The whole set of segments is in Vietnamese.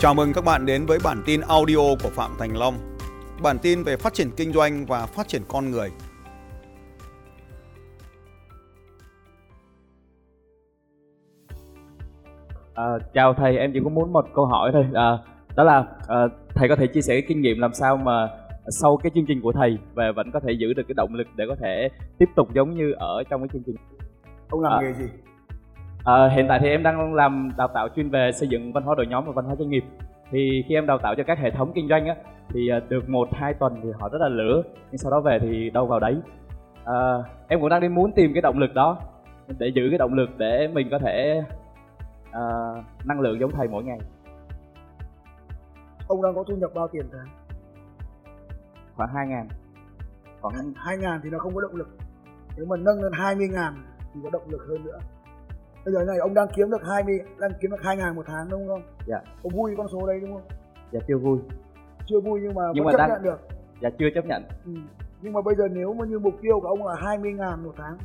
Chào mừng các bạn đến với bản tin audio của Phạm Thành Long. Bản tin về phát triển kinh doanh và phát triển con người. À, chào thầy, em chỉ có muốn một câu hỏi thôi. À, đó là à, thầy có thể chia sẻ cái kinh nghiệm làm sao mà sau cái chương trình của thầy và vẫn có thể giữ được cái động lực để có thể tiếp tục giống như ở trong cái chương trình. Ông làm À. nghề gì? À, hiện tại thì em đang làm đào tạo chuyên về xây dựng văn hóa đội nhóm và văn hóa doanh nghiệp. Thì khi em đào tạo cho các hệ thống kinh doanh á, thì à, được một hai tuần thì họ rất là lửa, nhưng sau đó về thì đâu vào đấy. À, em cũng đang đi muốn tìm cái động lực đó để giữ cái động lực để mình có thể à, năng lượng giống thầy mỗi ngày Ông đang có thu nhập bao tiền tháng? khoảng 2 ngàn khoảng 2 ngàn thì nó không có động lực. Nếu mà nâng lên 20 ngàn thì có động lực hơn nữa. Bây giờ này ông đang kiếm được 20, đang kiếm được 2 ngàn một tháng đúng không? Dạ. Ông vui con số đấy đúng không? dạ chưa vui Chưa vui nhưng mà Nhưng mà chấp đang- nhận được. dạ chưa chấp nhận Ừ. Nhưng mà bây giờ nếu mà như mục tiêu của ông là 20 ngàn một tháng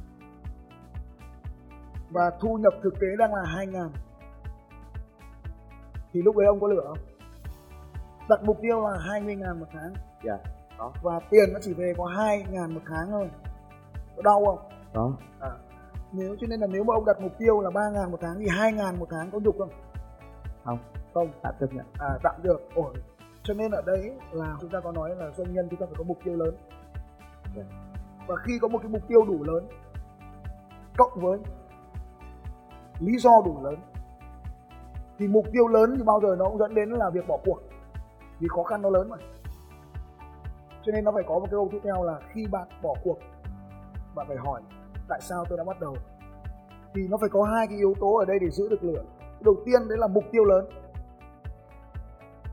và thu nhập thực tế đang là 2 ngàn thì lúc đấy ông có lửa không? Đặt mục tiêu là 20 ngàn một tháng dạ có và tiền nó chỉ về có 2 ngàn một tháng thôi có đau không? có À, nếu cho nên là nếu mà ông đặt mục tiêu là 3 ngàn một tháng thì 2 ngàn một tháng có nhục không? không. Không, tạm chấp nhận. À, tạm được, ổn. Cho nên ở đây là chúng ta có nói là doanh nhân chúng ta phải có mục tiêu lớn. Và khi có một cái mục tiêu đủ lớn cộng với lý do đủ lớn thì mục tiêu lớn thì bao giờ nó cũng dẫn đến là việc bỏ cuộc. Vì khó khăn nó lớn mà. Cho nên nó phải có một cái câu tiếp theo là khi bạn bỏ cuộc bạn phải hỏi tại sao tôi đã bắt đầu thì nó phải có hai cái yếu tố ở đây để giữ được lửa. Đầu tiên đấy là mục tiêu lớn.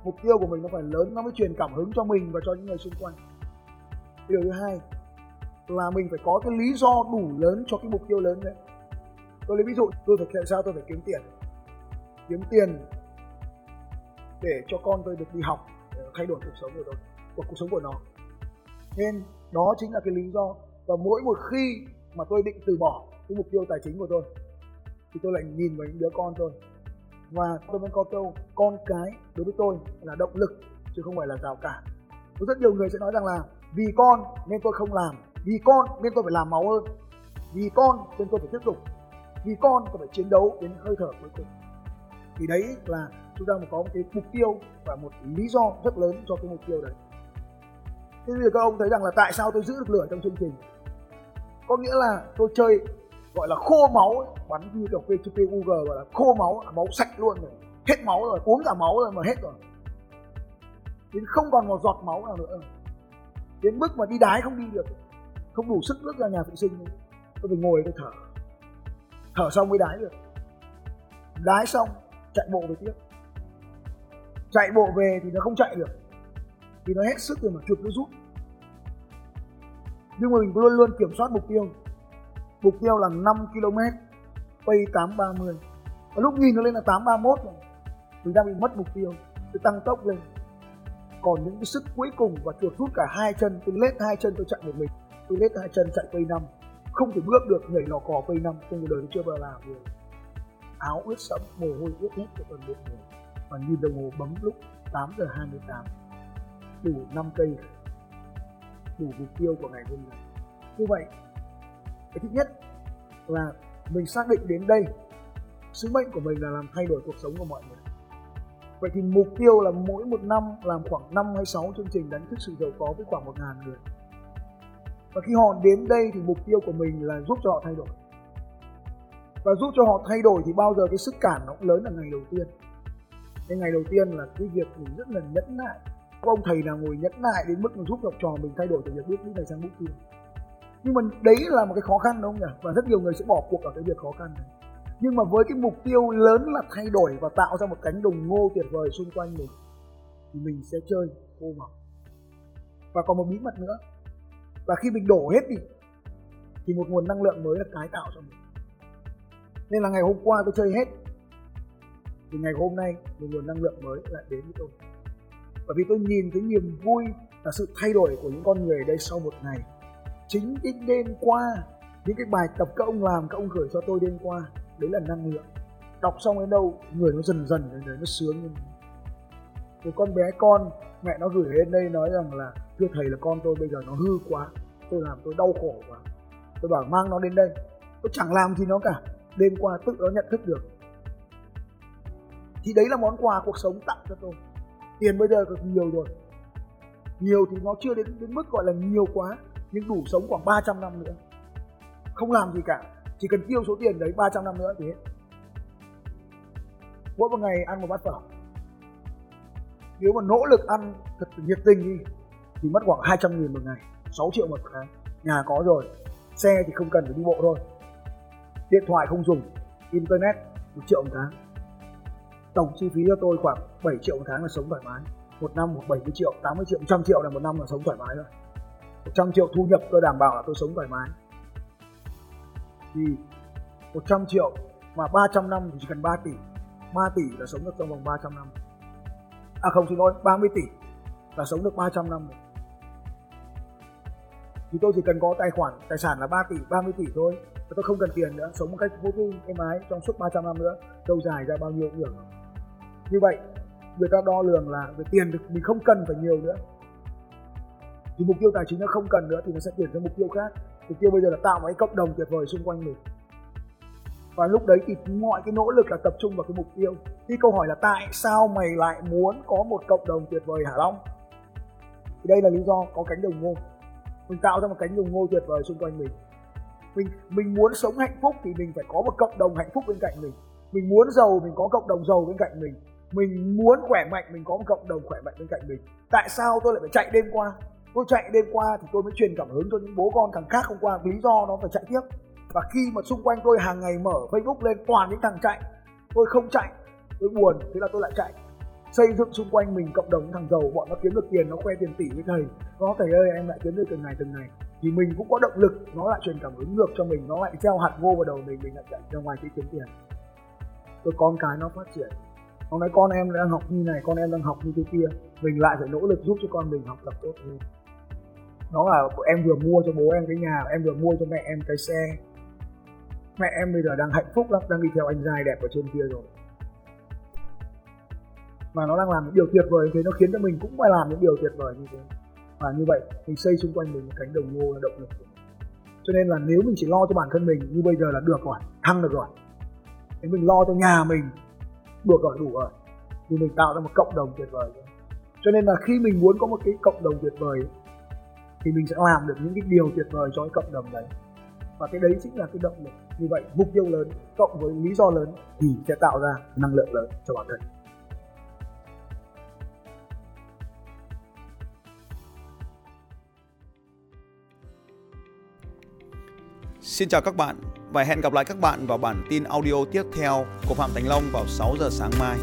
Mục tiêu của mình nó phải lớn, nó mới truyền cảm hứng cho mình và cho những người xung quanh. Điều thứ hai là mình phải có cái lý do đủ lớn cho cái mục tiêu lớn đấy. Tôi lấy ví dụ, tôi phải hiện sao tôi phải kiếm tiền. Kiếm tiền để cho con tôi được đi học, để thay đổi cuộc sống của tôi, cuộc cuộc sống của nó. Nên đó chính là cái lý do. Và mỗi một khi mà tôi định từ bỏ cái mục tiêu tài chính của tôi. Thì tôi lại nhìn vào những đứa con tôi. Và tôi vẫn có câu, con cái đối với tôi là động lực, chứ không phải là rào cản. Có rất nhiều người sẽ nói rằng là, vì con nên tôi không làm, vì con nên tôi phải làm máu hơn, vì con nên tôi phải tiếp tục vì con tôi phải chiến đấu đến hơi thở cuối cùng. Thì đấy là chúng ta có một cái mục tiêu và một lý do rất lớn cho cái mục tiêu đấy. Thế bây giờ các ông thấy rằng là tại sao tôi giữ được lửa trong chương trình? Có nghĩa là tôi chơi gọi là khô máu ấy, bắn như kiểu PUG gọi là khô máu máu sạch luôn rồi. Hết máu rồi uống cả máu rồi mà hết rồi. Đến không còn một giọt máu nào nữa. Đến mức mà đi đái không đi được. Không đủ sức bước ra nhà vệ sinh tôi phải ngồi tôi thở. Thở xong mới đái được. Đái xong chạy bộ về tiếp. Chạy bộ về thì nó không chạy được. Vì nó hết sức rồi mà chuột nó rút. Nhưng mà mình luôn luôn kiểm soát mục tiêu mục tiêu là 5 km pay 830 và lúc nhìn nó lên là 831 rồi. Mình đang bị mất mục tiêu tôi tăng tốc lên. Còn những cái sức cuối cùng và chuột rút cả hai chân, tôi lết hai chân tôi chạy một mình. Tôi lết hai chân chạy quay năm. Không thể bước được nhảy lò cò quay năm, trong cuộc đời tôi chưa bao giờ làm được. Áo ướt sẫm, mồ hôi ướt hết cho toàn bộ người. Và nhìn đồng hồ bấm lúc 8 giờ 28 đủ 5 cây, đủ mục tiêu của ngày hôm nay. Như vậy cái thứ nhất là mình xác định đến đây, sứ mệnh của mình là làm thay đổi cuộc sống của mọi người. Vậy thì mục tiêu là mỗi một năm, làm khoảng 5 hay 6 chương trình đánh thức sự giàu có với khoảng 1 ngàn người. Và khi họ đến đây thì mục tiêu của mình là giúp cho họ thay đổi. Và giúp cho họ thay đổi thì bao giờ cái sức cản nó cũng lớn là ngày đầu tiên. Cái ngày đầu tiên là cái việc mình rất là nhẫn nại. Có ông thầy nào ngồi nhẫn nại đến mức mà giúp học trò mình thay đổi từ việc biết bước này sang bước kia? Nhưng mà đấy là một cái khó khăn, đúng không nhỉ? Và rất nhiều người sẽ bỏ cuộc ở cái việc khó khăn này. Nhưng mà với cái mục tiêu lớn là thay đổi và tạo ra một cánh đồng ngô tuyệt vời xung quanh mình, thì mình sẽ chơi vô vọng. Và còn một bí mật nữa, là khi mình đổ hết đi, thì một nguồn năng lượng mới là tái tạo cho mình. Nên là ngày hôm qua tôi chơi hết, thì ngày hôm nay một nguồn năng lượng mới lại đến với tôi. Bởi vì tôi nhìn thấy niềm vui là sự thay đổi của những con người ở đây sau một ngày chính cái đêm qua, những cái bài tập các ông làm, các ông gửi cho tôi đêm qua, đấy là năng lượng. Đọc xong đến đâu, người nó dần dần đến đấy nó sướng lên. Một con bé con, mẹ nó gửi lên đây nói rằng là, thưa thầy là con tôi bây giờ nó hư quá, tôi làm tôi đau khổ quá. Tôi bảo, mang nó đến đây. Tôi chẳng làm gì nó cả, đêm qua tự nó nhận thức được. Thì đấy là món quà cuộc sống tặng cho tôi. Tiền bây giờ còn nhiều rồi. Nhiều thì nó chưa đến đến mức gọi là nhiều quá nhưng đủ sống khoảng 300 năm nữa. Không làm gì cả, chỉ cần tiêu số tiền đấy 300 năm nữa thì hết. Mỗi một ngày ăn một bát phở. Nếu mà nỗ lực ăn thật nhiệt tình đi, thì mất khoảng 200 nghìn một ngày 6 triệu một tháng. Nhà có rồi, xe thì không cần phải đi bộ thôi. Điện thoại không dùng, internet một triệu một tháng. Tổng chi phí cho tôi khoảng 7 triệu một tháng là sống thoải mái. Một năm một 70 triệu 80 triệu 100 triệu là một năm là sống thoải mái rồi. 100 triệu thu nhập tôi đảm bảo là tôi sống thoải mái. Thì 100 triệu mà 300 năm thì chỉ cần 3 tỷ. 3 tỷ là sống được trong vòng 300 năm. À không, xin lỗi 30 tỷ là sống được 300 năm rồi. Thì tôi chỉ cần có tài khoản, tài sản là 3 tỷ 30 tỷ thôi. Và tôi không cần tiền nữa, sống một cách vô tư êm ái trong suốt 300 năm nữa. Lâu dài ra bao nhiêu cũng được. Như vậy, người ta đo lường là về tiền thì mình không cần phải nhiều nữa thì mục tiêu tài chính nó không cần nữa thì nó sẽ chuyển sang mục tiêu khác. Mục tiêu bây giờ là tạo một cái cộng đồng tuyệt vời xung quanh mình. Và lúc đấy thì mọi cái nỗ lực là tập trung vào cái mục tiêu. Thì câu hỏi là tại sao mày lại muốn có một cộng đồng tuyệt vời hả long? Thì đây là lý do có cánh đồng ngô. Mình tạo ra một cánh đồng ngô tuyệt vời xung quanh mình. Mình mình muốn sống hạnh phúc thì mình phải có một cộng đồng hạnh phúc bên cạnh mình. Mình muốn giàu mình có cộng đồng giàu bên cạnh mình. Mình muốn khỏe mạnh mình có một cộng đồng khỏe mạnh bên cạnh mình. Tại sao tôi lại phải chạy đêm qua? Tôi chạy đêm qua thì tôi mới truyền cảm hứng cho những bố con thằng khác hôm qua. Lý do nó phải chạy tiếp. Và khi mà xung quanh tôi hàng ngày mở facebook lên, toàn những thằng chạy. Tôi không chạy. Tôi buồn, thế là tôi lại chạy. Xây dựng xung quanh mình cộng đồng những thằng giàu, bọn nó kiếm được tiền, nó khoe tiền tỷ với thầy. Nó, thầy ơi, em lại kiếm được từng ngày từng ngày thì mình cũng có động lực, nó lại truyền cảm hứng ngược cho mình. Nó lại gieo hạt ngô vào đầu mình mình lại chạy ra ngoài đi kiếm tiền. Tôi, con cái nó phát triển. Nó nói con em đang học như này, con em đang học như thế kia. Mình lại phải nỗ lực giúp cho con mình học tập tốt hơn nó là em vừa mua cho bố em cái nhà, em vừa mua cho mẹ em cái xe. Mẹ em bây giờ đang hạnh phúc lắm, đang đi theo anh trai đẹp ở trên kia rồi. Và nó đang làm những điều tuyệt vời như thế, nó khiến cho mình cũng phải làm những điều tuyệt vời như thế. Và như vậy, mình xây xung quanh mình một cánh đồng ngô là động lực của mình. Cho nên là nếu mình chỉ lo cho bản thân mình như bây giờ là được rồi, thăng được rồi. Nếu mình lo cho nhà mình, được rồi, đủ rồi. Thì mình tạo ra một cộng đồng tuyệt vời. Cho nên là khi mình muốn có một cái cộng đồng tuyệt vời thì mình sẽ làm được những cái điều tuyệt vời cho cái cộng đồng đấy. Và cái đấy chính là cái động lực. Như vậy, mục tiêu lớn cộng với lý do lớn thì sẽ tạo ra năng lượng lớn cho bản thân. Xin chào các bạn và hẹn gặp lại các bạn vào bản tin audio tiếp theo của Phạm Thành Long vào 6 giờ sáng mai.